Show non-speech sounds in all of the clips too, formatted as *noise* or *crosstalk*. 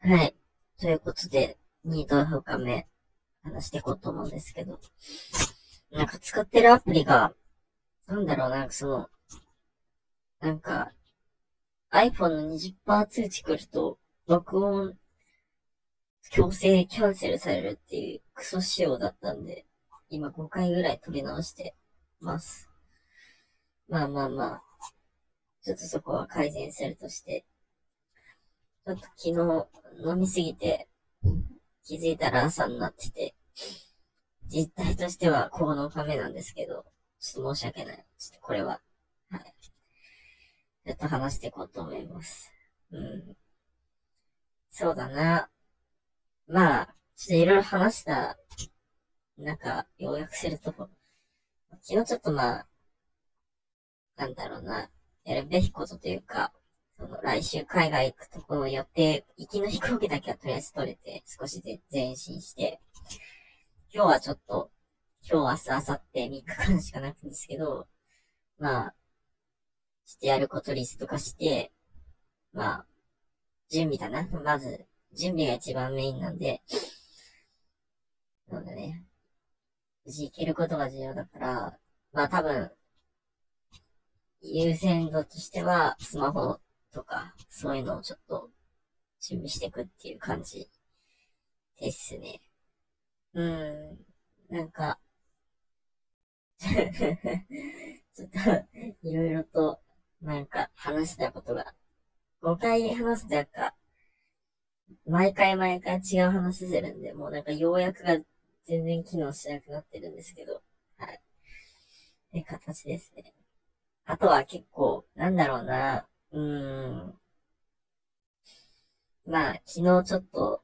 はい。ということで、ニート評価目、話していこうと思うんですけど。なんか使ってるアプリが、なんだろう、なんかその、なんか、iPhone の20%通知来ると、録音、強制キャンセルされるっていうクソ仕様だったんで、今5回ぐらい撮り直してます。まあまあまあ、ちょっとそこは改善するとして、ちょっと昨日飲みすぎて、気づいたら朝になってて、実態としては9日目なんですけど、ちょっと申し訳ない。ちょっとこれは、はい。ちょっと話していこうと思います。うん。そうだな。まあ、ちょっといろいろ話した、なんか、要約すると、昨日ちょっとまあ、なんだろうな、やるべきことというか、その来週海外行くところ予定、行きの飛行機だけはとりあえず取れて、少しで前進して、今日はちょっと、今日、明日、明後日3日間しかなくんですけど、まあ、してやることリスト化して、まあ、準備だな。まず、準備が一番メインなんで、そうだね。無事行けることが重要だから、まあ多分、優先度としては、スマホとか、そういうのをちょっと準備していくっていう感じですね。うん、なんか *laughs* ちょっと、いろいろと、なんか話したことが、5回話すとやっか、毎回毎回違う話するんで、もうなんか要約が全然機能しなくなってるんですけど、はい。って形ですね。あとは結構、なんだろうな、うん。まあ、昨日ちょっと、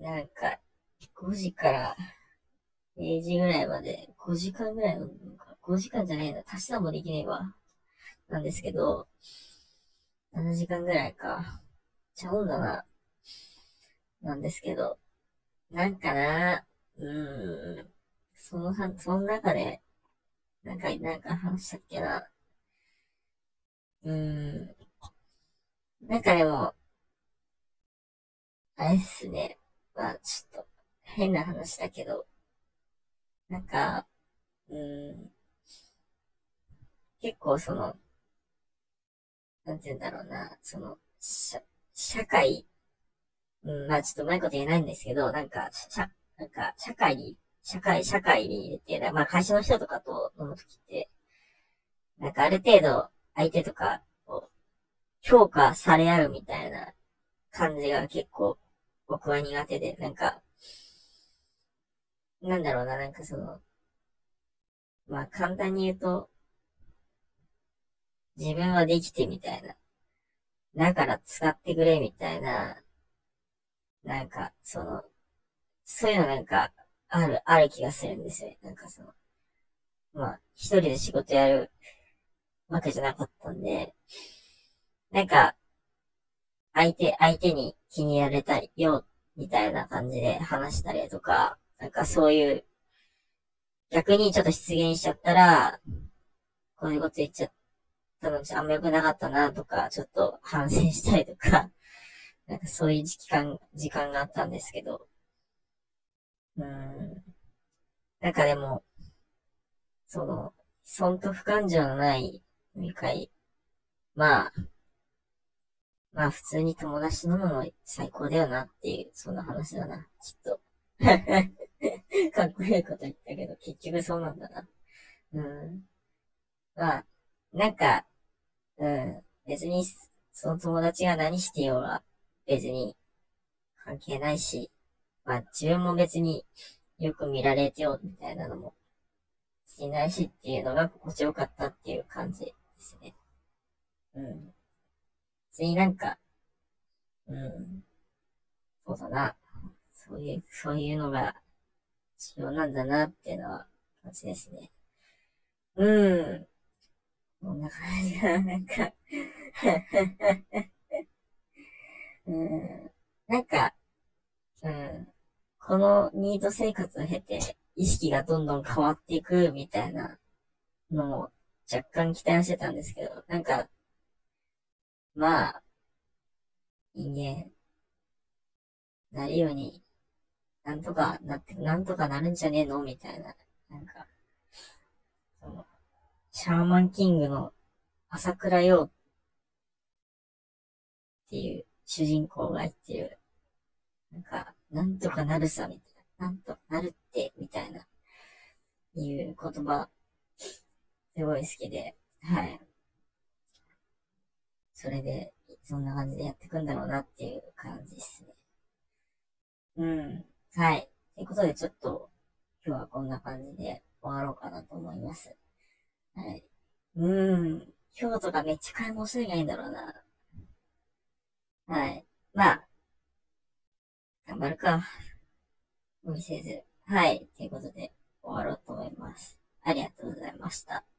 なんか、5時から0時ぐらいまで、5時間ぐらいの、5時間じゃないな、足し算もできねえわ。なんですけど、7時間ぐらいか。ちゃうんだな。なんですけど、なんかな、うーん、その、その中で、なんか、なんか話したっけな。うん、なんかでも、あれっすね。まあ、ちょっと、変な話だけど、なんか、うん、結構その、なんて言うんだろうな、その、社、社会、うん、まあちょっとうまいこと言えないんですけど、なんか、社、なんか、社会に、社会、社会にって、まあ会社の人とかと飲むときって、なんかある程度、相手とかを評価され合うみたいな感じが結構僕は苦手で、なんか、なんだろうな、なんかその、まあ簡単に言うと、自分はできてみたいな。だから使ってくれみたいな、なんか、その、そういうのなんか、ある、ある気がするんですよ。なんかその、まあ、一人で仕事やるわけじゃなかったんで、なんか、相手、相手に気に入られたいよ、みたいな感じで話したりとか、なんかそういう、逆にちょっと出現しちゃったら、こういうこと言っちゃったのあんま良くなかったなとか、ちょっと反省したりとか、*laughs* なんかそういう時間、時間があったんですけど、うん。なんかでも、その、損と不感情のない飲み会、まあ、まあ普通に友達と飲むの最高だよなっていう、そんな話だな、きっと。*laughs* かっこいいこと言ったけど、結局そうなんだな。うん。まあ、なんか、うん。別に、その友達が何してようが、別に関係ないし、まあ自分も別によく見られてよみたいなのもしないしっていうのが心地よかったっていう感じですね。うん。別になんか、うん。そうだな。そういう、そういうのが必要なんだなっていうのは感じですね。うん。こんな感じが、なんか *laughs* うん。なんか、うん。このニート生活を経て、意識がどんどん変わっていくみたいなのも若干期待してたんですけど、なんか、まあ、人間、なるように、なんとかなって、なんとかなるんじゃねえのみたいな。なんか、その、シャーマンキングの朝倉陽っていう主人公が言ってる、なんか、なんとかなるさ、みたいな。なんとかなるって、みたいな、いう言葉、すごい好きで、はい。それで、そんな感じでやっていくんだろうなっていう感じですね。うん。はい。ということで、ちょっと、今日はこんな感じで終わろうかなと思います。はい。うん。今日とかめっちゃ買い物するがいいんだろうな。はい。まあ、頑張るか。無理せず。はい。ということで、終わろうと思います。ありがとうございました。